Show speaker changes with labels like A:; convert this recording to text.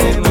A: time